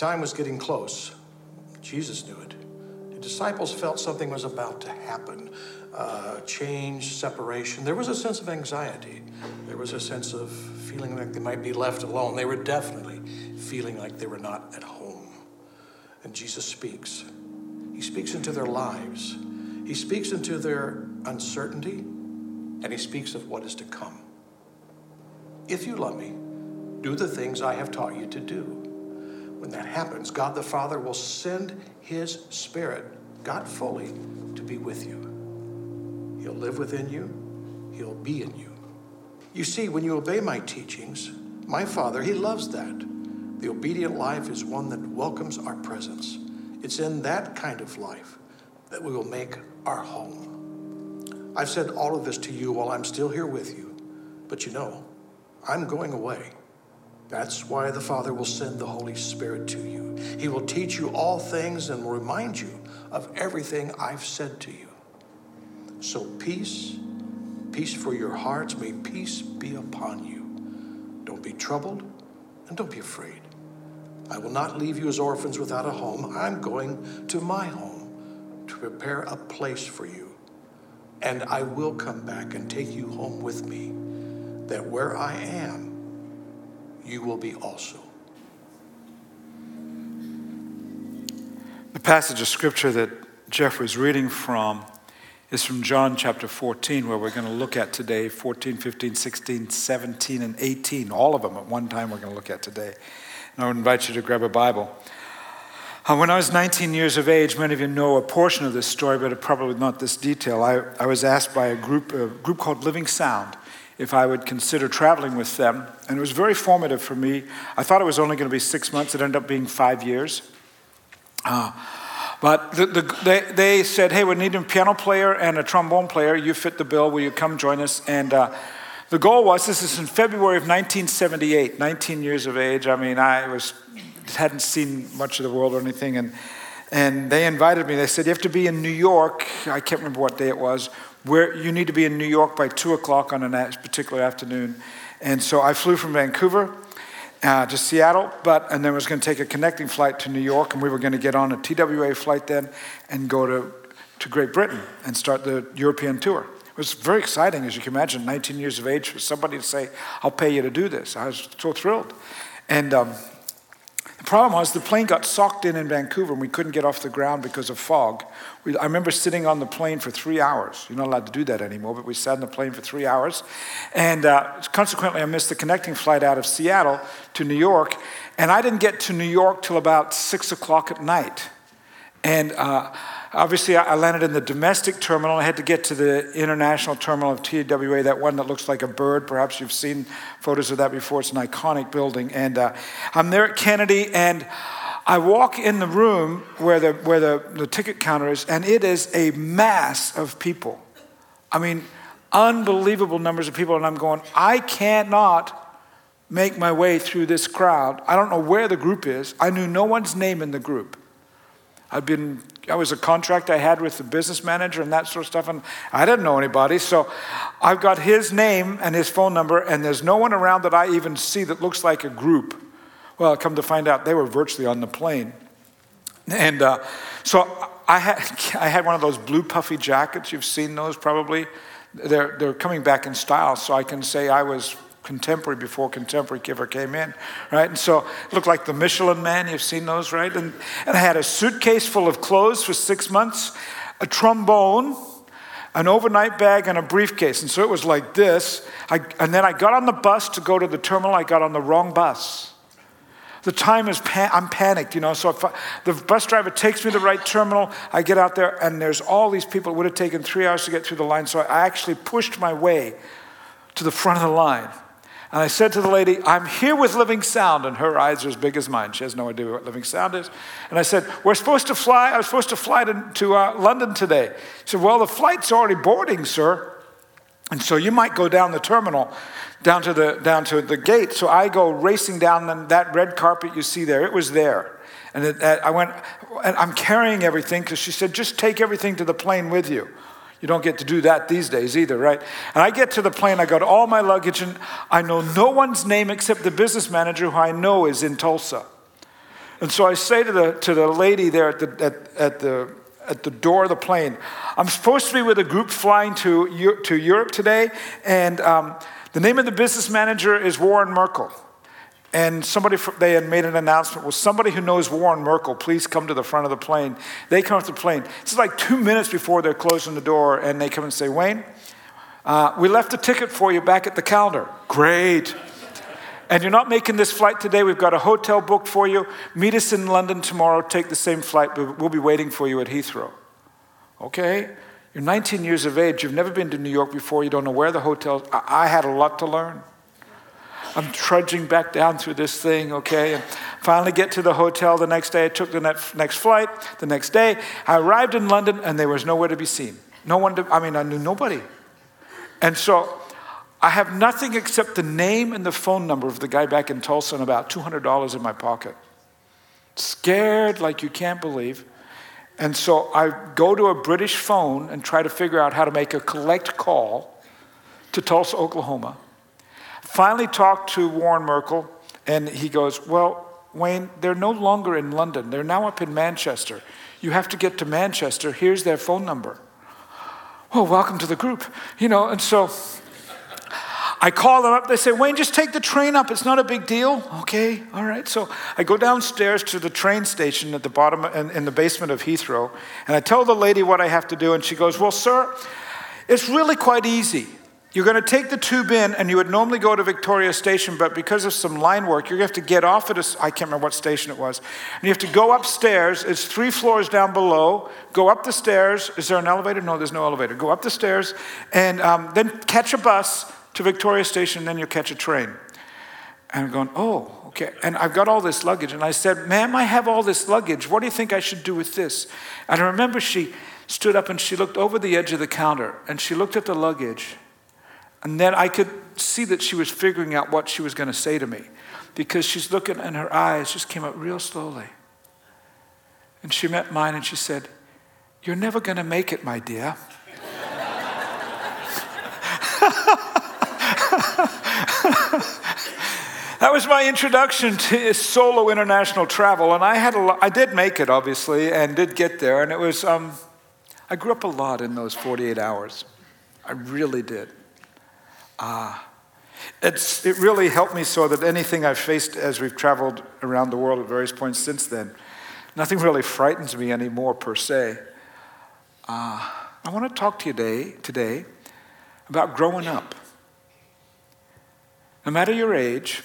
time was getting close. Jesus knew it. The disciples felt something was about to happen uh, change, separation. There was a sense of anxiety. There was a sense of feeling like they might be left alone. They were definitely feeling like they were not at home. And Jesus speaks. He speaks into their lives, He speaks into their uncertainty, and He speaks of what is to come. If you love me, do the things I have taught you to do. When that happens, God the Father will send His Spirit, God fully, to be with you. He'll live within you, He'll be in you. You see, when you obey my teachings, my Father, He loves that. The obedient life is one that welcomes our presence. It's in that kind of life that we will make our home. I've said all of this to you while I'm still here with you, but you know, I'm going away. That's why the Father will send the Holy Spirit to you. He will teach you all things and will remind you of everything I've said to you. So, peace, peace for your hearts, may peace be upon you. Don't be troubled and don't be afraid. I will not leave you as orphans without a home. I'm going to my home to prepare a place for you. And I will come back and take you home with me, that where I am, you will be also. The passage of scripture that Jeff was reading from is from John chapter 14, where we're going to look at today 14, 15, 16, 17, and 18. All of them at one time we're going to look at today. And I would invite you to grab a Bible. Uh, when I was 19 years of age, many of you know a portion of this story, but probably not this detail. I, I was asked by a group, a group called Living Sound if I would consider traveling with them. And it was very formative for me. I thought it was only going to be six months, it ended up being five years. Uh, but the, the, they, they said, hey, we need a piano player and a trombone player. You fit the bill. Will you come join us? And uh, the goal was this is in February of 1978, 19 years of age. I mean, I was, hadn't seen much of the world or anything. And, and they invited me. They said, you have to be in New York. I can't remember what day it was. Where you need to be in New York by 2 o'clock on a particular afternoon. And so I flew from Vancouver uh, to Seattle, but and then was going to take a connecting flight to New York, and we were going to get on a TWA flight then and go to, to Great Britain and start the European tour. It was very exciting, as you can imagine, 19 years of age, for somebody to say, I'll pay you to do this. I was so thrilled. And um, the problem was the plane got socked in in Vancouver and we couldn't get off the ground because of fog. We, I remember sitting on the plane for three hours. You're not allowed to do that anymore, but we sat on the plane for three hours. And uh, consequently, I missed the connecting flight out of Seattle to New York. And I didn't get to New York till about six o'clock at night. And uh, obviously, I landed in the domestic terminal. I had to get to the international terminal of TWA, that one that looks like a bird. Perhaps you've seen photos of that before. It's an iconic building. And uh, I'm there at Kennedy, and I walk in the room where, the, where the, the ticket counter is, and it is a mass of people. I mean, unbelievable numbers of people. And I'm going, I cannot make my way through this crowd. I don't know where the group is. I knew no one's name in the group. I'd been, I was a contract I had with the business manager and that sort of stuff, and I didn't know anybody. So I've got his name and his phone number, and there's no one around that I even see that looks like a group. Well, come to find out they were virtually on the plane. And uh, so I had, I had one of those blue puffy jackets. You've seen those probably. They're, they're coming back in style, so I can say I was contemporary before contemporary ever came in, right? And so it looked like the Michelin man. You've seen those, right? And, and I had a suitcase full of clothes for six months, a trombone, an overnight bag, and a briefcase. And so it was like this. I, and then I got on the bus to go to the terminal. I got on the wrong bus. The time is, pan- I'm panicked, you know. So I, the bus driver takes me to the right terminal, I get out there, and there's all these people. It would have taken three hours to get through the line. So I actually pushed my way to the front of the line. And I said to the lady, I'm here with Living Sound. And her eyes are as big as mine. She has no idea what Living Sound is. And I said, We're supposed to fly. I was supposed to fly to, to uh, London today. She said, Well, the flight's already boarding, sir. And so you might go down the terminal, down to the, down to the gate. So I go racing down that red carpet you see there. It was there. And it, I went, and I'm carrying everything because she said, Just take everything to the plane with you. You don't get to do that these days either, right? And I get to the plane, I got all my luggage, and I know no one's name except the business manager who I know is in Tulsa. And so I say to the, to the lady there at the, at, at, the, at the door of the plane, I'm supposed to be with a group flying to, to Europe today, and um, the name of the business manager is Warren Merkel. And somebody, they had made an announcement. Well, somebody who knows Warren Merkel, please come to the front of the plane. They come to the plane. This is like two minutes before they're closing the door, and they come and say, Wayne, uh, we left a ticket for you back at the counter. Great. And you're not making this flight today. We've got a hotel booked for you. Meet us in London tomorrow. Take the same flight. We'll be waiting for you at Heathrow. Okay? You're 19 years of age. You've never been to New York before. You don't know where the hotel. I, I had a lot to learn. I'm trudging back down through this thing, okay? And finally get to the hotel the next day. I took the next flight the next day. I arrived in London and there was nowhere to be seen. No one, to, I mean, I knew nobody. And so I have nothing except the name and the phone number of the guy back in Tulsa and about $200 in my pocket. Scared like you can't believe. And so I go to a British phone and try to figure out how to make a collect call to Tulsa, Oklahoma. Finally talked to Warren Merkel, and he goes, Well, Wayne, they're no longer in London. They're now up in Manchester. You have to get to Manchester. Here's their phone number. Oh, welcome to the group. You know, and so I call them up. They say, Wayne, just take the train up. It's not a big deal. Okay, all right. So I go downstairs to the train station at the bottom, in, in the basement of Heathrow, and I tell the lady what I have to do, and she goes, Well, sir, it's really quite easy. You're going to take the tube in, and you would normally go to Victoria Station, but because of some line work, you're going to have to get off at a, I can't remember what station it was. And you have to go upstairs. It's three floors down below. Go up the stairs. Is there an elevator? No, there's no elevator. Go up the stairs, and um, then catch a bus to Victoria Station, and then you'll catch a train. And I'm going, oh, okay. And I've got all this luggage. And I said, ma'am, I have all this luggage. What do you think I should do with this? And I remember she stood up and she looked over the edge of the counter, and she looked at the luggage. And then I could see that she was figuring out what she was going to say to me because she's looking and her eyes just came up real slowly. And she met mine and she said, You're never going to make it, my dear. that was my introduction to solo international travel, and I had a I did make it, obviously, and did get there, and it was, um, I grew up a lot in those 48 hours. I really did. Ah. It's, it really helped me so that anything I've faced as we've traveled around the world at various points since then, nothing really frightens me anymore per se. Uh, I want to talk to you today, today about growing up. No matter your age,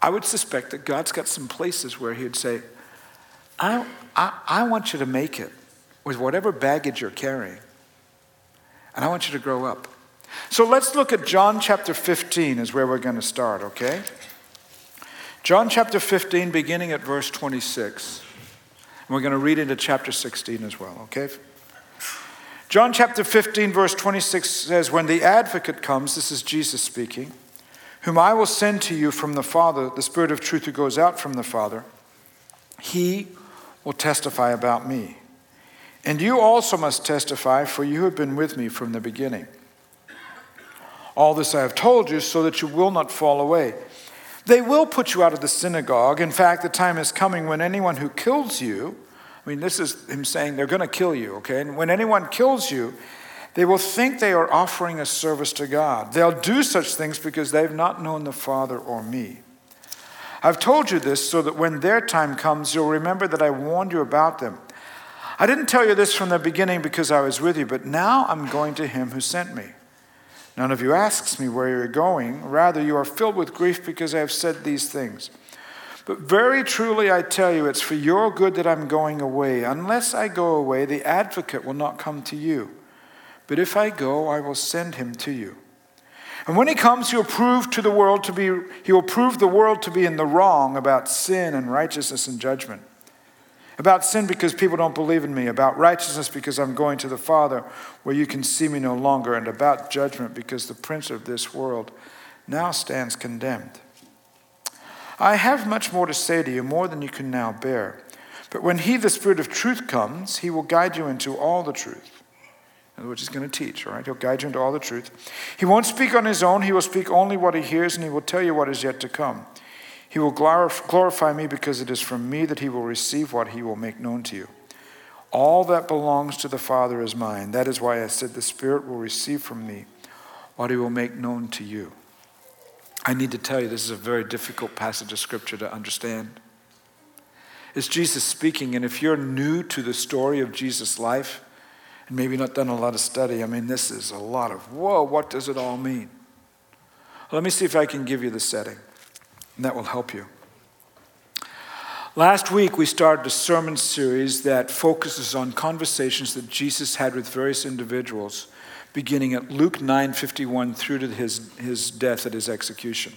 I would suspect that God's got some places where He'd say, I, I, I want you to make it with whatever baggage you're carrying, and I want you to grow up. So let's look at John chapter 15, is where we're going to start, okay? John chapter 15, beginning at verse 26. And we're going to read into chapter 16 as well, okay? John chapter 15, verse 26 says, When the advocate comes, this is Jesus speaking, whom I will send to you from the Father, the Spirit of truth who goes out from the Father, he will testify about me. And you also must testify, for you have been with me from the beginning. All this I have told you so that you will not fall away. They will put you out of the synagogue. In fact, the time is coming when anyone who kills you, I mean, this is him saying they're going to kill you, okay? And when anyone kills you, they will think they are offering a service to God. They'll do such things because they've not known the Father or me. I've told you this so that when their time comes, you'll remember that I warned you about them. I didn't tell you this from the beginning because I was with you, but now I'm going to him who sent me. None of you asks me where you're going. Rather, you are filled with grief because I have said these things. But very truly I tell you, it's for your good that I'm going away. Unless I go away, the advocate will not come to you. But if I go, I will send him to you. And when he comes, he will prove to the world to be he will prove the world to be in the wrong about sin and righteousness and judgment. About sin because people don't believe in me. About righteousness because I'm going to the Father where you can see me no longer. And about judgment because the prince of this world now stands condemned. I have much more to say to you, more than you can now bear. But when he, the Spirit of truth, comes, he will guide you into all the truth. Words, he's going to teach, all right? He'll guide you into all the truth. He won't speak on his own, he will speak only what he hears, and he will tell you what is yet to come. He will glorify me because it is from me that he will receive what he will make known to you. All that belongs to the Father is mine. That is why I said the Spirit will receive from me what he will make known to you. I need to tell you, this is a very difficult passage of Scripture to understand. It's Jesus speaking, and if you're new to the story of Jesus' life, and maybe not done a lot of study, I mean, this is a lot of, whoa, what does it all mean? Let me see if I can give you the setting, and that will help you. Last week, we started a sermon series that focuses on conversations that Jesus had with various individuals, beginning at Luke 9:51 through to his, his death at his execution.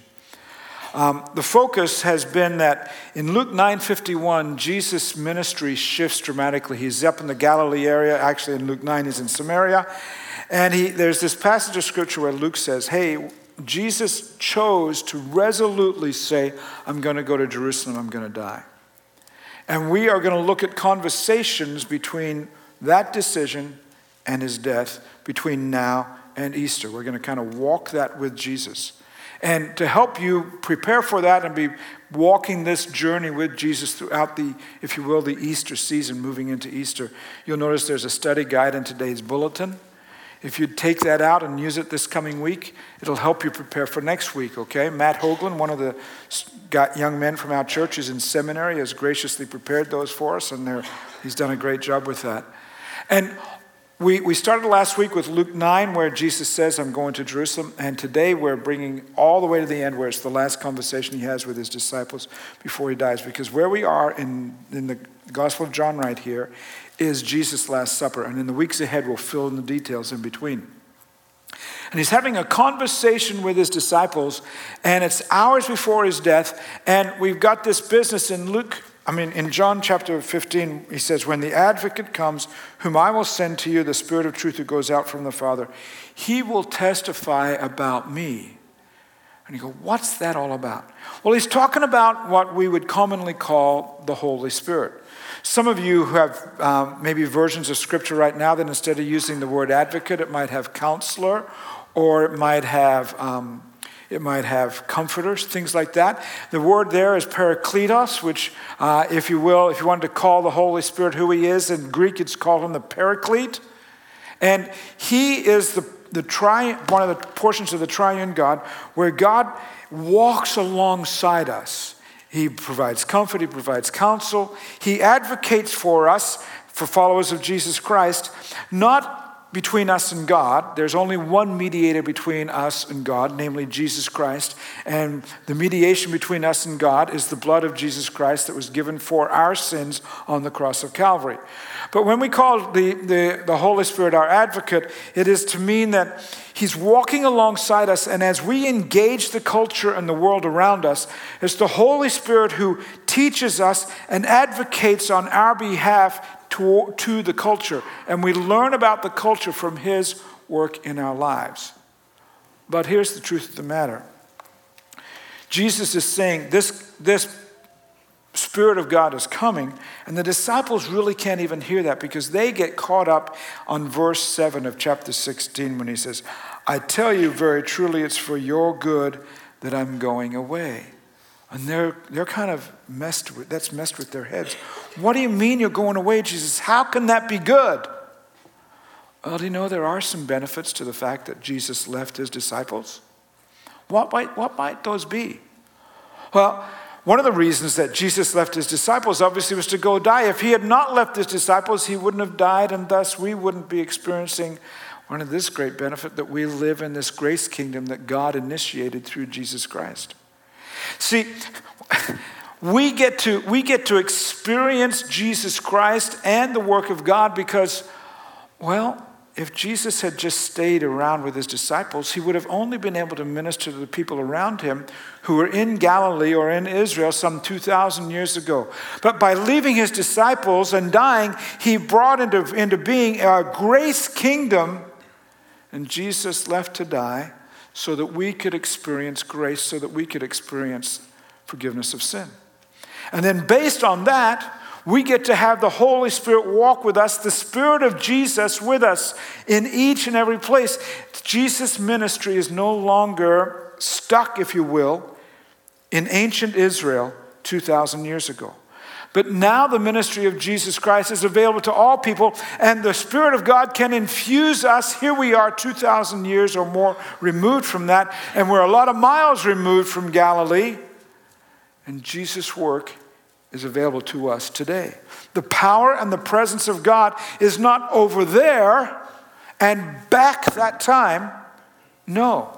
Um, the focus has been that in Luke 9:51, Jesus' ministry shifts dramatically. He's up in the Galilee area. Actually, in Luke 9, he's in Samaria, and he, there's this passage of scripture where Luke says, "Hey, Jesus chose to resolutely say, I'm going to go to Jerusalem. I'm going to die." And we are going to look at conversations between that decision and his death, between now and Easter. We're going to kind of walk that with Jesus. And to help you prepare for that and be walking this journey with Jesus throughout the, if you will, the Easter season, moving into Easter, you'll notice there's a study guide in today's bulletin. If you'd take that out and use it this coming week, it'll help you prepare for next week, okay? Matt Hoagland, one of the young men from our church, is in seminary, has graciously prepared those for us, and he's done a great job with that. And we, we started last week with Luke 9, where Jesus says, I'm going to Jerusalem. And today we're bringing all the way to the end, where it's the last conversation he has with his disciples before he dies. Because where we are in, in the Gospel of John right here is Jesus' Last Supper. And in the weeks ahead, we'll fill in the details in between. And he's having a conversation with his disciples, and it's hours before his death. And we've got this business in Luke, I mean, in John chapter 15, he says, When the advocate comes, whom I will send to you, the Spirit of truth who goes out from the Father, he will testify about me. And you go, What's that all about? Well, he's talking about what we would commonly call the Holy Spirit. Some of you who have um, maybe versions of scripture right now that instead of using the word advocate, it might have counselor or it might have. Um, it might have comforters, things like that. The word there is parakletos, which, uh, if you will, if you wanted to call the Holy Spirit who he is, in Greek it's called him the paraclete. And he is the, the tri- one of the portions of the triune God where God walks alongside us. He provides comfort, He provides counsel, He advocates for us, for followers of Jesus Christ, not between us and God. There's only one mediator between us and God, namely Jesus Christ. And the mediation between us and God is the blood of Jesus Christ that was given for our sins on the cross of Calvary. But when we call the, the, the Holy Spirit our advocate, it is to mean that He's walking alongside us, and as we engage the culture and the world around us, it's the Holy Spirit who teaches us and advocates on our behalf to, to the culture. And we learn about the culture from His work in our lives. But here's the truth of the matter Jesus is saying this, this Spirit of God is coming, and the disciples really can't even hear that because they get caught up on verse 7 of chapter 16 when he says, I tell you very truly, it's for your good that I'm going away. And they're, they're kind of messed with, that's messed with their heads. What do you mean you're going away, Jesus? How can that be good? Well, do you know there are some benefits to the fact that Jesus left his disciples? What might, what might those be? Well, one of the reasons that Jesus left his disciples obviously was to go die. If he had not left his disciples, he wouldn't have died, and thus we wouldn't be experiencing one of this great benefit that we live in this grace kingdom that God initiated through Jesus Christ. See, we get to, we get to experience Jesus Christ and the work of God because, well, if Jesus had just stayed around with his disciples, he would have only been able to minister to the people around him who were in Galilee or in Israel some 2,000 years ago. But by leaving his disciples and dying, he brought into, into being a grace kingdom, and Jesus left to die so that we could experience grace, so that we could experience forgiveness of sin. And then, based on that, we get to have the Holy Spirit walk with us, the Spirit of Jesus with us in each and every place. Jesus' ministry is no longer stuck, if you will, in ancient Israel 2,000 years ago. But now the ministry of Jesus Christ is available to all people, and the Spirit of God can infuse us. Here we are, 2,000 years or more removed from that, and we're a lot of miles removed from Galilee. And Jesus' work is available to us today. The power and the presence of God is not over there and back that time. No.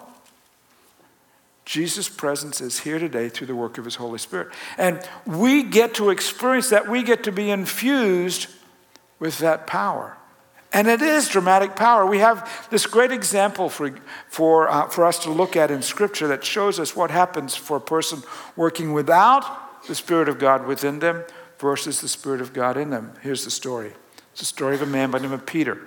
Jesus' presence is here today through the work of His Holy Spirit. And we get to experience that. We get to be infused with that power. And it is dramatic power. We have this great example for, for, uh, for us to look at in Scripture that shows us what happens for a person working without the Spirit of God within them versus the Spirit of God in them. Here's the story it's the story of a man by the name of Peter.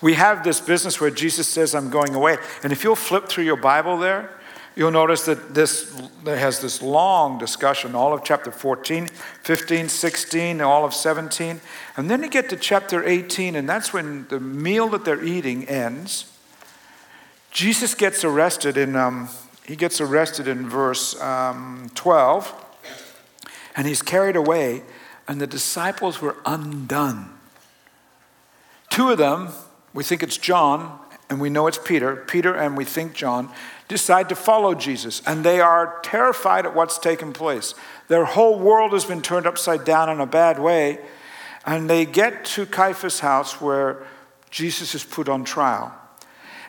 We have this business where Jesus says, I'm going away. And if you'll flip through your Bible there, You'll notice that this has this long discussion, all of chapter 14, 15, 16, all of 17. And then you get to chapter 18, and that's when the meal that they're eating ends. Jesus gets arrested in, um, he gets arrested in verse um, 12, and he's carried away, and the disciples were undone. Two of them, we think it's John, and we know it's Peter, Peter and we think John, decide to follow Jesus, and they are terrified at what's taken place. Their whole world has been turned upside down in a bad way, and they get to Caiaphas' house where Jesus is put on trial.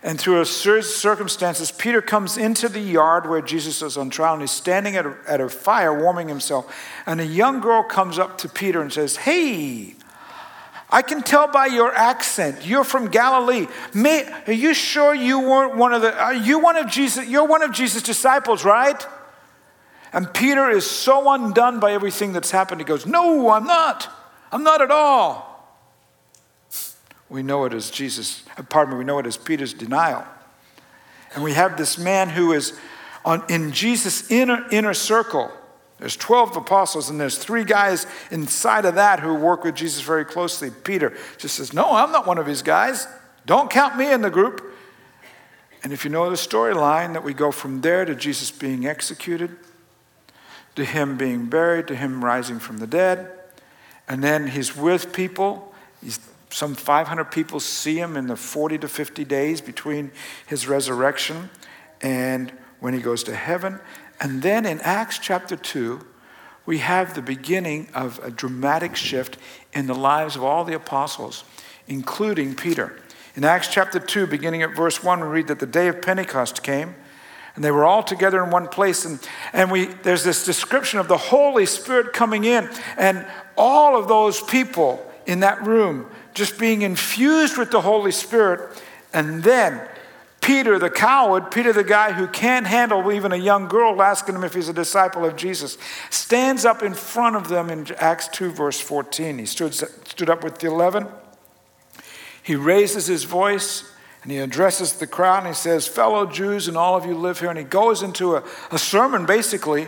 And through a series of circumstances, Peter comes into the yard where Jesus is on trial, and he's standing at a, at a fire warming himself. And a young girl comes up to Peter and says, Hey, I can tell by your accent. You're from Galilee. May, are you sure you weren't one of the are you one of Jesus? You're one of Jesus' disciples, right? And Peter is so undone by everything that's happened. He goes, No, I'm not. I'm not at all. We know it as Jesus, pardon me, we know it as Peter's denial. And we have this man who is on, in Jesus' inner, inner circle there's 12 apostles, and there's three guys inside of that who work with Jesus very closely. Peter just says, No, I'm not one of his guys. Don't count me in the group. And if you know the storyline, that we go from there to Jesus being executed, to him being buried, to him rising from the dead. And then he's with people. He's, some 500 people see him in the 40 to 50 days between his resurrection and when he goes to heaven. And then in Acts chapter 2, we have the beginning of a dramatic shift in the lives of all the apostles, including Peter. In Acts chapter 2, beginning at verse 1, we read that the day of Pentecost came, and they were all together in one place. And, and we, there's this description of the Holy Spirit coming in, and all of those people in that room just being infused with the Holy Spirit. And then Peter, the coward, Peter, the guy who can't handle even a young girl asking him if he's a disciple of Jesus, stands up in front of them in Acts 2, verse 14. He stood, stood up with the 11. He raises his voice and he addresses the crowd and he says, Fellow Jews and all of you live here. And he goes into a, a sermon basically,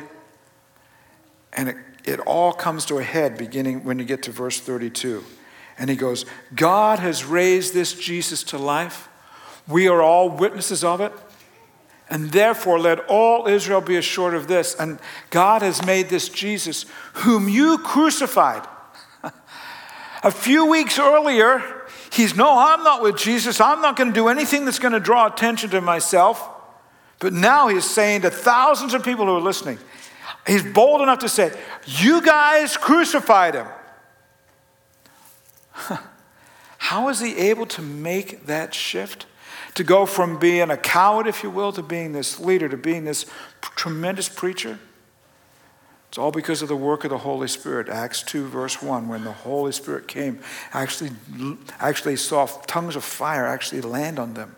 and it, it all comes to a head beginning when you get to verse 32. And he goes, God has raised this Jesus to life we are all witnesses of it. And therefore, let all Israel be assured of this. And God has made this Jesus, whom you crucified. A few weeks earlier, he's, no, I'm not with Jesus. I'm not going to do anything that's going to draw attention to myself. But now he's saying to thousands of people who are listening, he's bold enough to say, You guys crucified him. How is he able to make that shift? to go from being a coward, if you will, to being this leader, to being this tremendous preacher? It's all because of the work of the Holy Spirit. Acts 2, verse 1, when the Holy Spirit came, actually, actually saw tongues of fire actually land on them.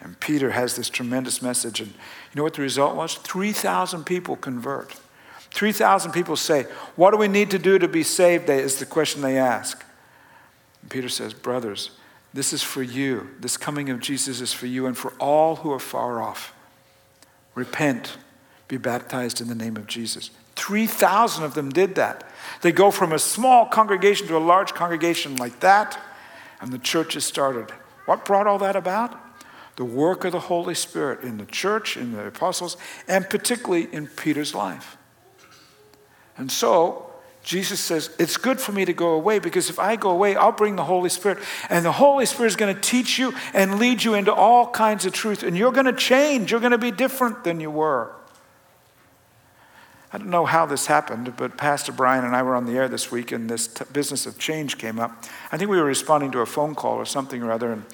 And Peter has this tremendous message. And you know what the result was? 3,000 people convert. 3,000 people say, What do we need to do to be saved? Is the question they ask. And Peter says, Brothers, this is for you. This coming of Jesus is for you and for all who are far off. Repent, be baptized in the name of Jesus. 3,000 of them did that. They go from a small congregation to a large congregation like that, and the church is started. What brought all that about? the work of the Holy Spirit in the church, in the apostles, and particularly in Peter's life. And so, Jesus says, It's good for me to go away because if I go away, I'll bring the Holy Spirit. And the Holy Spirit is going to teach you and lead you into all kinds of truth. And you're going to change. You're going to be different than you were. I don't know how this happened, but Pastor Brian and I were on the air this week, and this t- business of change came up. I think we were responding to a phone call or something or other, and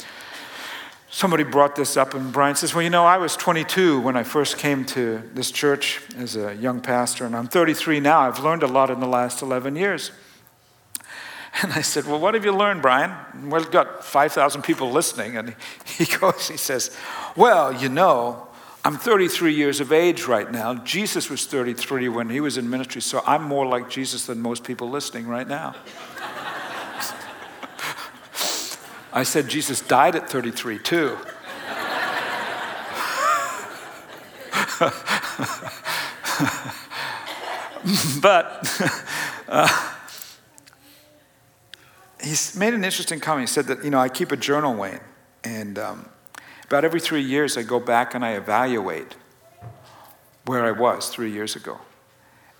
somebody brought this up, and Brian says, Well, you know, I was 22 when I first came to this church as a young pastor, and I'm 33 now. I've learned a lot in the last 11 years. And I said, Well, what have you learned, Brian? We've got 5,000 people listening. And he goes, He says, Well, you know, I'm 33 years of age right now. Jesus was 33 when he was in ministry, so I'm more like Jesus than most people listening right now. I said Jesus died at 33 too. but uh, he's made an interesting comment. He said that, you know, I keep a journal, Wayne, and um, about every three years, I go back and I evaluate where I was three years ago.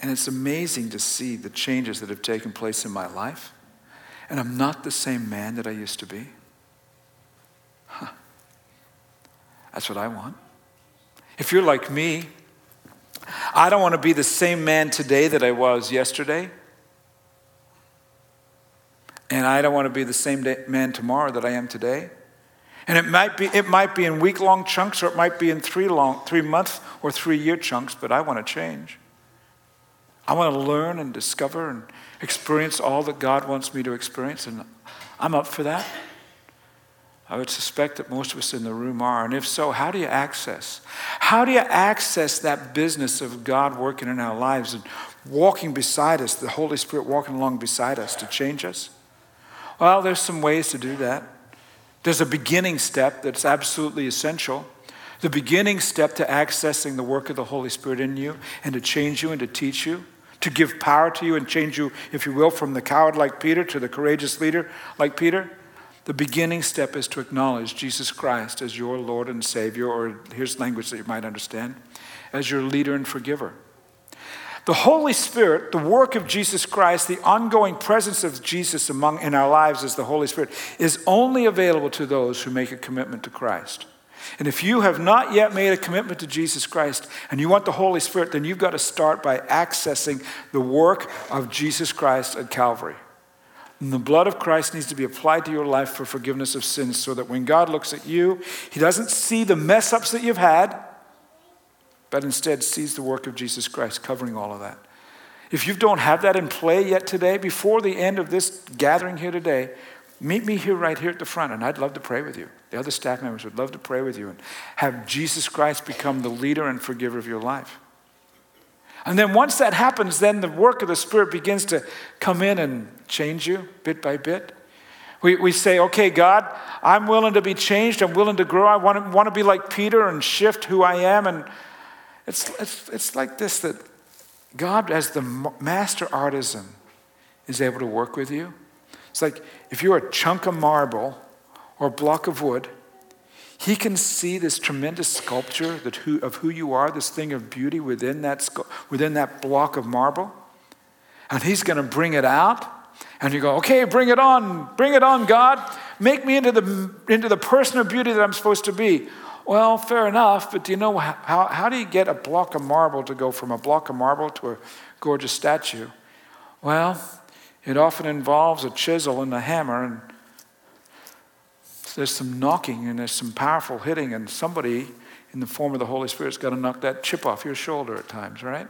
And it's amazing to see the changes that have taken place in my life. And I'm not the same man that I used to be. Huh. That's what I want. If you're like me, I don't want to be the same man today that I was yesterday. And I don't want to be the same day, man tomorrow that I am today. And it might be, it might be in week long chunks or it might be in three, long, three month or three year chunks, but I want to change. I want to learn and discover and experience all that God wants me to experience, and I'm up for that. I would suspect that most of us in the room are. And if so, how do you access? How do you access that business of God working in our lives and walking beside us, the Holy Spirit walking along beside us to change us? Well, there's some ways to do that. There's a beginning step that's absolutely essential. The beginning step to accessing the work of the Holy Spirit in you and to change you and to teach you, to give power to you and change you, if you will, from the coward like Peter to the courageous leader like Peter. The beginning step is to acknowledge Jesus Christ as your Lord and Savior, or here's language that you might understand, as your leader and forgiver. The Holy Spirit, the work of Jesus Christ, the ongoing presence of Jesus among in our lives as the Holy Spirit is only available to those who make a commitment to Christ. And if you have not yet made a commitment to Jesus Christ and you want the Holy Spirit, then you've got to start by accessing the work of Jesus Christ at Calvary. And the blood of Christ needs to be applied to your life for forgiveness of sins so that when God looks at you, He doesn't see the mess ups that you've had but instead sees the work of Jesus Christ covering all of that. If you don't have that in play yet today, before the end of this gathering here today, meet me here right here at the front, and I'd love to pray with you. The other staff members would love to pray with you and have Jesus Christ become the leader and forgiver of your life. And then once that happens, then the work of the Spirit begins to come in and change you bit by bit. We, we say, okay, God, I'm willing to be changed. I'm willing to grow. I want to, want to be like Peter and shift who I am and it's, it's, it's like this that God, as the master artisan, is able to work with you. It's like if you're a chunk of marble or a block of wood, he can see this tremendous sculpture that who, of who you are, this thing of beauty within that, within that block of marble. And he's going to bring it out. And you go, okay, bring it on. Bring it on, God. Make me into the, into the person of beauty that I'm supposed to be. Well, fair enough, but do you know how, how do you get a block of marble to go from a block of marble to a gorgeous statue? Well, it often involves a chisel and a hammer, and there's some knocking and there's some powerful hitting, and somebody in the form of the Holy Spirit's got to knock that chip off your shoulder at times, right?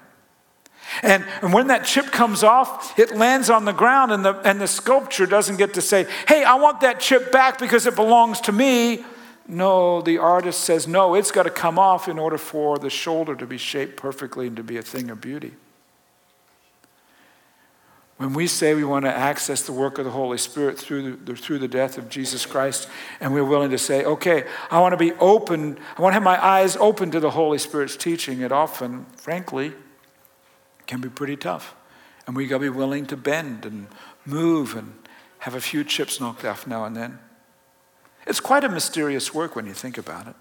And, and when that chip comes off, it lands on the ground, and the, and the sculpture doesn't get to say, Hey, I want that chip back because it belongs to me. No, the artist says, no, it's got to come off in order for the shoulder to be shaped perfectly and to be a thing of beauty. When we say we want to access the work of the Holy Spirit through the, through the death of Jesus Christ, and we're willing to say, okay, I want to be open, I want to have my eyes open to the Holy Spirit's teaching, it often, frankly, can be pretty tough. And we got to be willing to bend and move and have a few chips knocked off now and then. It's quite a mysterious work when you think about it.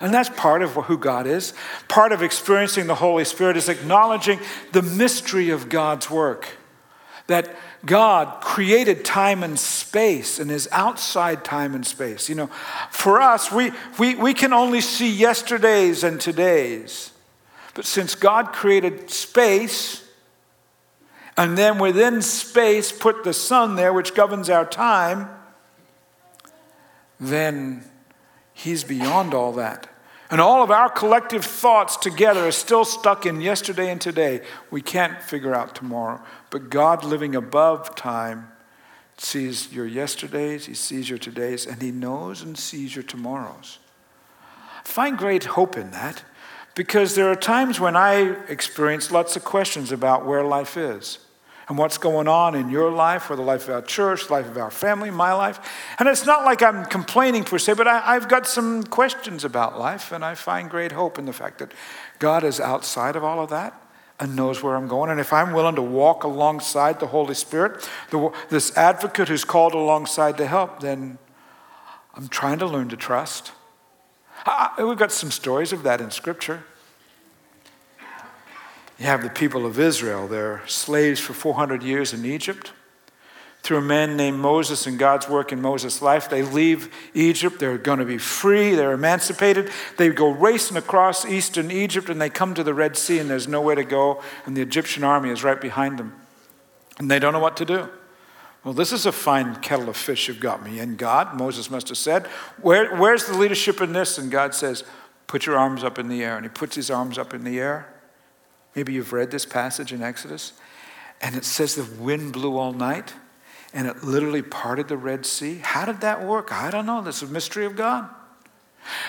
And that's part of who God is. Part of experiencing the Holy Spirit is acknowledging the mystery of God's work. That God created time and space and is outside time and space. You know, for us, we, we, we can only see yesterdays and todays. But since God created space, and then within space put the sun there, which governs our time, then He's beyond all that. And all of our collective thoughts together are still stuck in yesterday and today. We can't figure out tomorrow. But God, living above time, sees your yesterdays, He sees your todays, and He knows and sees your tomorrows. Find great hope in that because there are times when I experience lots of questions about where life is and what's going on in your life or the life of our church, life of our family, my life. And it's not like I'm complaining per se, but I, have got some questions about life, and I find great hope in the fact that God is outside of all of that and knows where I'm going. And if I'm willing to walk alongside the Holy Spirit, the, this advocate who's called alongside to help, then I'm trying to learn to trust. I, we've got some stories of that in Scripture. You have the people of Israel. They're slaves for 400 years in Egypt. Through a man named Moses and God's work in Moses' life, they leave Egypt. They're going to be free. They're emancipated. They go racing across eastern Egypt and they come to the Red Sea and there's nowhere to go. And the Egyptian army is right behind them. And they don't know what to do. Well, this is a fine kettle of fish you've got me in, God. Moses must have said, Where, Where's the leadership in this? And God says, Put your arms up in the air. And he puts his arms up in the air. Maybe you've read this passage in Exodus, and it says the wind blew all night and it literally parted the Red Sea. How did that work? I don't know. That's a mystery of God.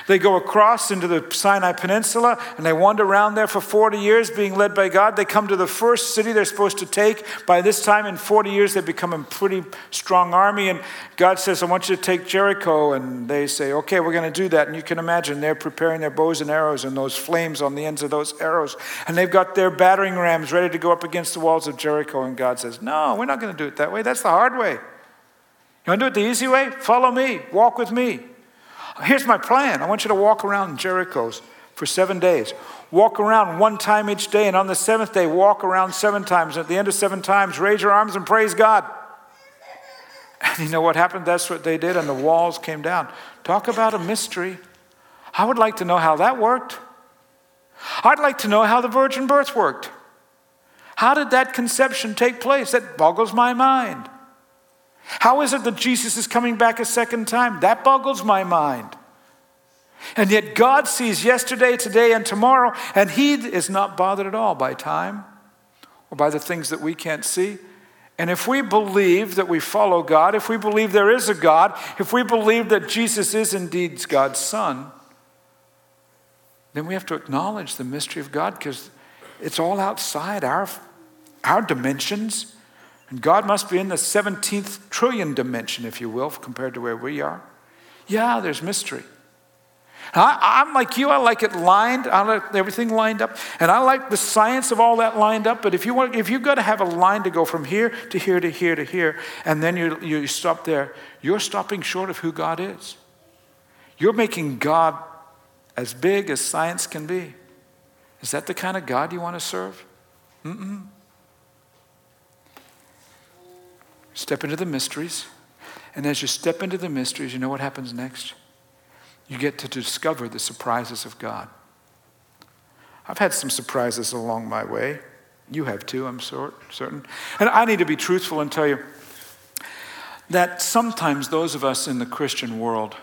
They go across into the Sinai Peninsula and they wander around there for 40 years being led by God. They come to the first city they're supposed to take. By this time, in 40 years, they become a pretty strong army. And God says, I want you to take Jericho. And they say, Okay, we're going to do that. And you can imagine they're preparing their bows and arrows and those flames on the ends of those arrows. And they've got their battering rams ready to go up against the walls of Jericho. And God says, No, we're not going to do it that way. That's the hard way. You want to do it the easy way? Follow me, walk with me. Here's my plan. I want you to walk around Jericho's for seven days. Walk around one time each day, and on the seventh day, walk around seven times. At the end of seven times, raise your arms and praise God. And you know what happened? That's what they did, and the walls came down. Talk about a mystery. I would like to know how that worked. I'd like to know how the virgin birth worked. How did that conception take place? That boggles my mind. How is it that Jesus is coming back a second time? That boggles my mind. And yet God sees yesterday, today, and tomorrow, and He is not bothered at all by time or by the things that we can't see. And if we believe that we follow God, if we believe there is a God, if we believe that Jesus is indeed God's Son, then we have to acknowledge the mystery of God because it's all outside our, our dimensions. And God must be in the 17th trillion dimension, if you will, compared to where we are. Yeah, there's mystery. I, am like you, I like it lined, I like everything lined up, and I like the science of all that lined up. But if, you want, if you've got to have a line to go from here to here to here to here, and then you, you stop there, you're stopping short of who God is. You're making God as big as science can be. Is that the kind of God you want to serve? Mm-mm. Step into the mysteries. And as you step into the mysteries, you know what happens next? You get to discover the surprises of God. I've had some surprises along my way. You have too, I'm certain. And I need to be truthful and tell you that sometimes those of us in the Christian world,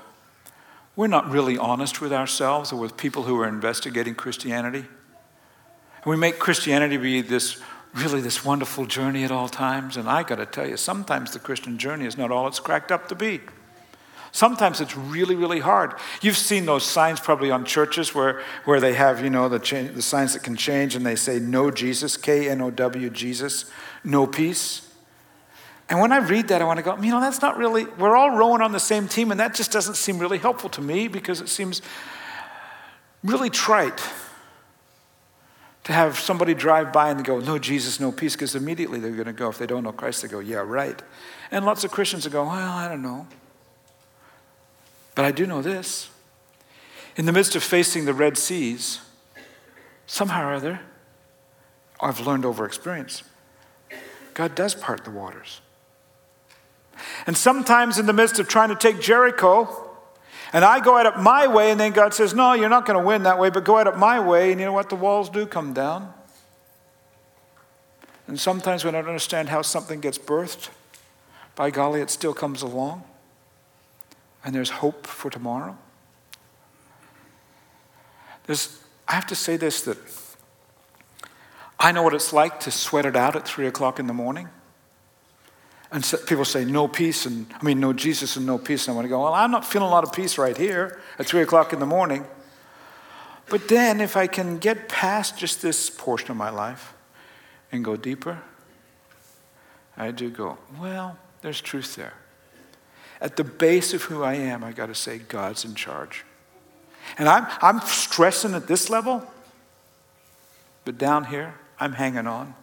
we're not really honest with ourselves or with people who are investigating Christianity. And we make Christianity be this really this wonderful journey at all times. And I got to tell you, sometimes the Christian journey is not all it's cracked up to be. Sometimes it's really, really hard. You've seen those signs probably on churches where, where they have, you know, the, cha- the signs that can change and they say, no Jesus, K N O W, Jesus, no peace. And when I read that, I want to go, you know, that's not really, we're all rowing on the same team, and that just doesn't seem really helpful to me because it seems really trite to have somebody drive by and go, no Jesus, no peace, because immediately they're going to go, if they don't know Christ, they go, yeah, right. And lots of Christians will go, well, I don't know. But I do know this. In the midst of facing the Red Seas, somehow or other, I've learned over experience, God does part the waters. And sometimes in the midst of trying to take Jericho, and I go at it my way, and then God says, No, you're not going to win that way, but go at it my way. And you know what? The walls do come down. And sometimes when I don't understand how something gets birthed, by golly, it still comes along. And there's hope for tomorrow. There's, I have to say this that I know what it's like to sweat it out at three o'clock in the morning. And people say, no peace, and I mean, no Jesus and no peace. And I want to go, well, I'm not feeling a lot of peace right here at 3 o'clock in the morning. But then, if I can get past just this portion of my life and go deeper, I do go, well, there's truth there. At the base of who I am, I got to say, God's in charge. And I'm, I'm stressing at this level, but down here, I'm hanging on.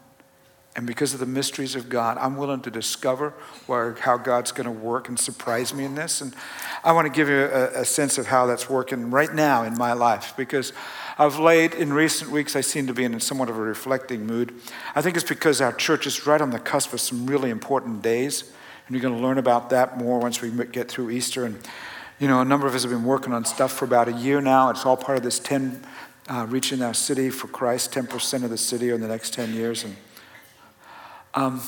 And because of the mysteries of God, I'm willing to discover where, how God's going to work and surprise me in this. And I want to give you a, a, sense of how that's working right now in my life because of late, in recent weeks, I seem to be in somewhat of a reflecting mood. I think it's because our church is right on the cusp of some really important days. And you're going to learn about that more once we get through Easter. And, you know, a number of us have been working on stuff for about a year now. It's all part of this 10, uh, reaching our city for Christ, 10% of the city in the next 10 years. And, um,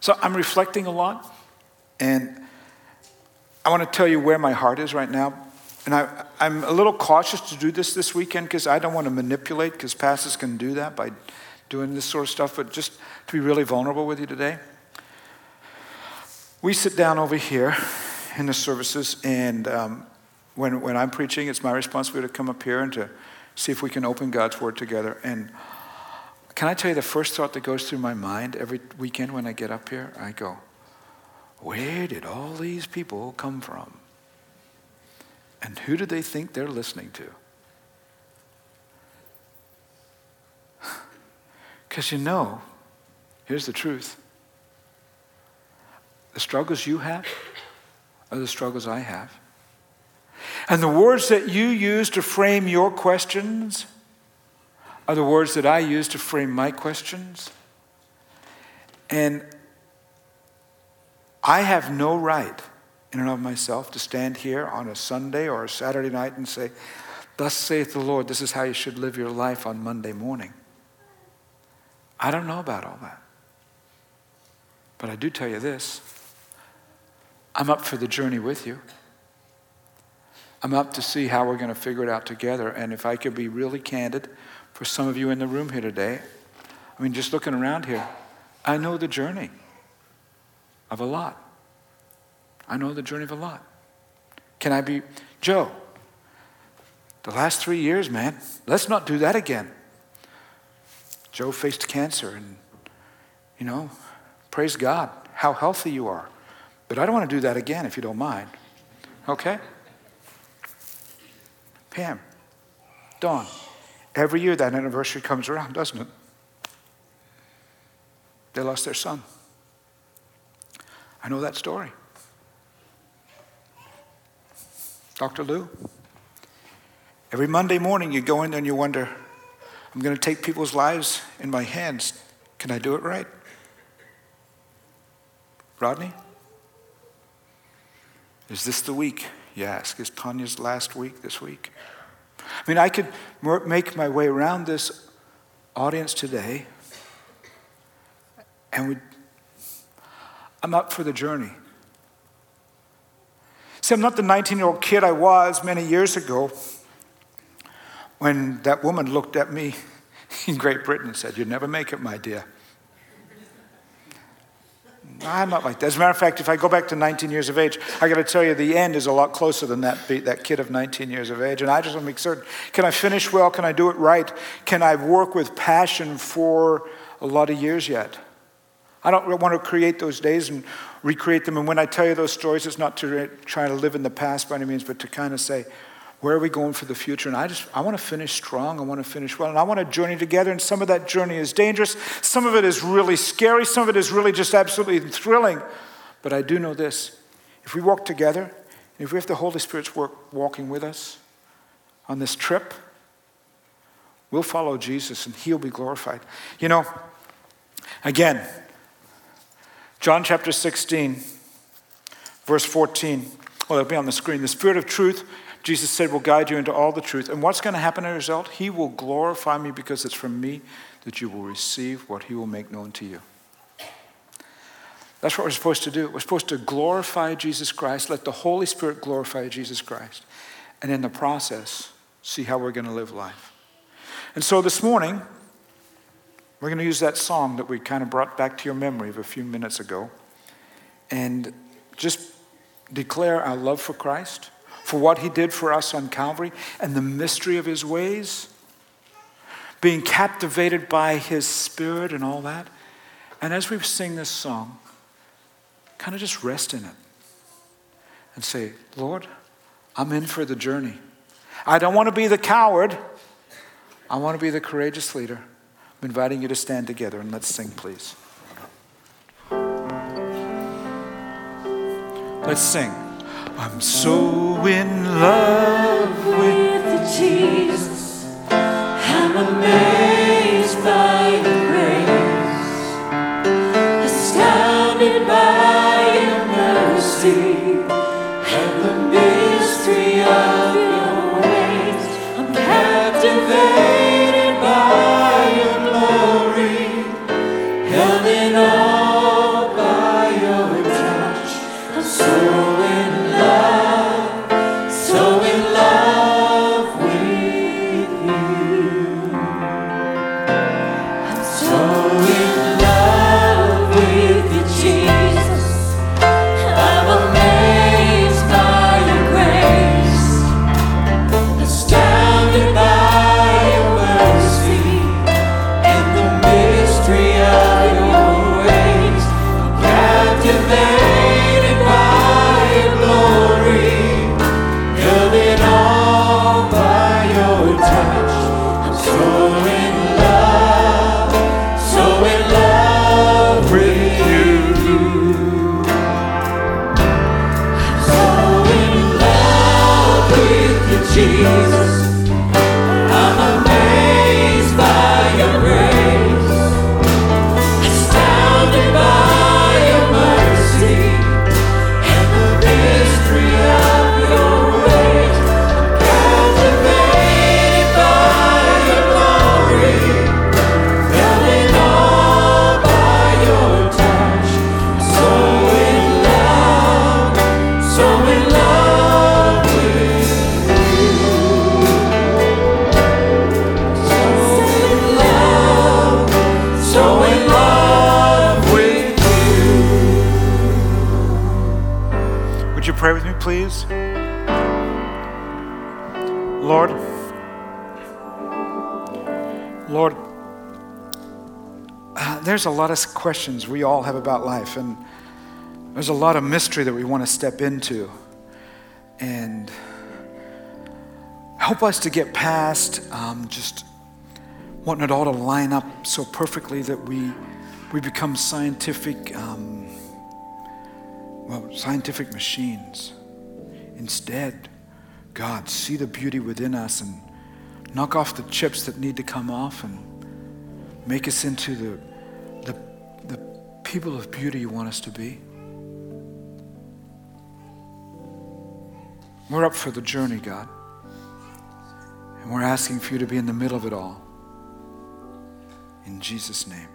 so I'm reflecting a lot, and I want to tell you where my heart is right now. And I, I'm a little cautious to do this this weekend because I don't want to manipulate, because pastors can do that by doing this sort of stuff, but just to be really vulnerable with you today. We sit down over here in the services, and um, when, when I'm preaching, it's my responsibility to come up here and to see if we can open God's Word together. And can I tell you the first thought that goes through my mind every weekend when I get up here? I go, where did all these people come from? And who do they think they're listening to? Because you know, here's the truth the struggles you have are the struggles I have. And the words that you use to frame your questions are the words that I use to frame my questions. And I have no right in and of myself to stand here on a Sunday or a Saturday night and say, Thus saith the Lord, this is how you should live your life on Monday morning. I don't know about all that. But I do tell you this I'm up for the journey with you. I'm up to see how we're going to figure it out together. And if I could be really candid, for some of you in the room here today, I mean, just looking around here, I know the journey of a lot. I know the journey of a lot. Can I be, Joe, the last three years, man, let's not do that again. Joe faced cancer, and, you know, praise God, how healthy you are. But I don't want to do that again if you don't mind. Okay? Pam, Dawn, Every year that anniversary comes around, doesn't it? They lost their son. I know that story. Dr. Lou, every Monday morning you go in there and you wonder, I'm going to take people's lives in my hands. Can I do it right? Rodney? Is this the week? You ask. Is Tanya's last week this week? I mean, I could make my way around this audience today, and we, I'm up for the journey. See, I'm not the 19 year old kid I was many years ago when that woman looked at me in Great Britain and said, You'd never make it, my dear. I'm not like that. As a matter of fact, if I go back to 19 years of age, I got to tell you, the end is a lot closer than that, that kid of 19 years of age. And I just want to make certain can I finish well? Can I do it right? Can I work with passion for a lot of years yet? I don't want to create those days and recreate them. And when I tell you those stories, it's not to try to live in the past by any means, but to kind of say, where are we going for the future? And I just, I want to finish strong. I want to finish well. And I want to journey together. And some of that journey is dangerous. Some of it is really scary. Some of it is really just absolutely thrilling. But I do know this if we walk together and If we have the Holy Spirit's work walking with us on this trip, we'll follow Jesus and he'll be glorified. You know, again, John chapter 16, verse 14. Well, it'll be on the screen. The Spirit of truth, Jesus said, will guide you into all the truth. And what's going to happen as a result? He will glorify me because it's from me that you will receive what he will make known to you. That's what we're supposed to do. We're supposed to glorify Jesus Christ, let the Holy Spirit glorify Jesus Christ, and in the process, see how we're going to live life. And so this morning, we're going to use that song that we kind of brought back to your memory of a few minutes ago and just declare our love for Christ, for what he did for us on Calvary, and the mystery of his ways, being captivated by his spirit and all that. And as we sing this song, kind of just rest in it and say, Lord, I'm in for the journey. I don't want to be the coward. I want to be the courageous leader. I'm inviting you to stand together and let's sing, please. Let's sing. I'm so in love with the Jesus. I'm amazed there's a lot of questions we all have about life, and there's a lot of mystery that we want to step into. And help us to get past um, just wanting it all to line up so perfectly that we, we become scientific, um, well, scientific machines. Instead, God, see the beauty within us and knock off the chips that need to come off and make us into the the, the people of beauty you want us to be. We're up for the journey, God. And we're asking for you to be in the middle of it all. In Jesus' name.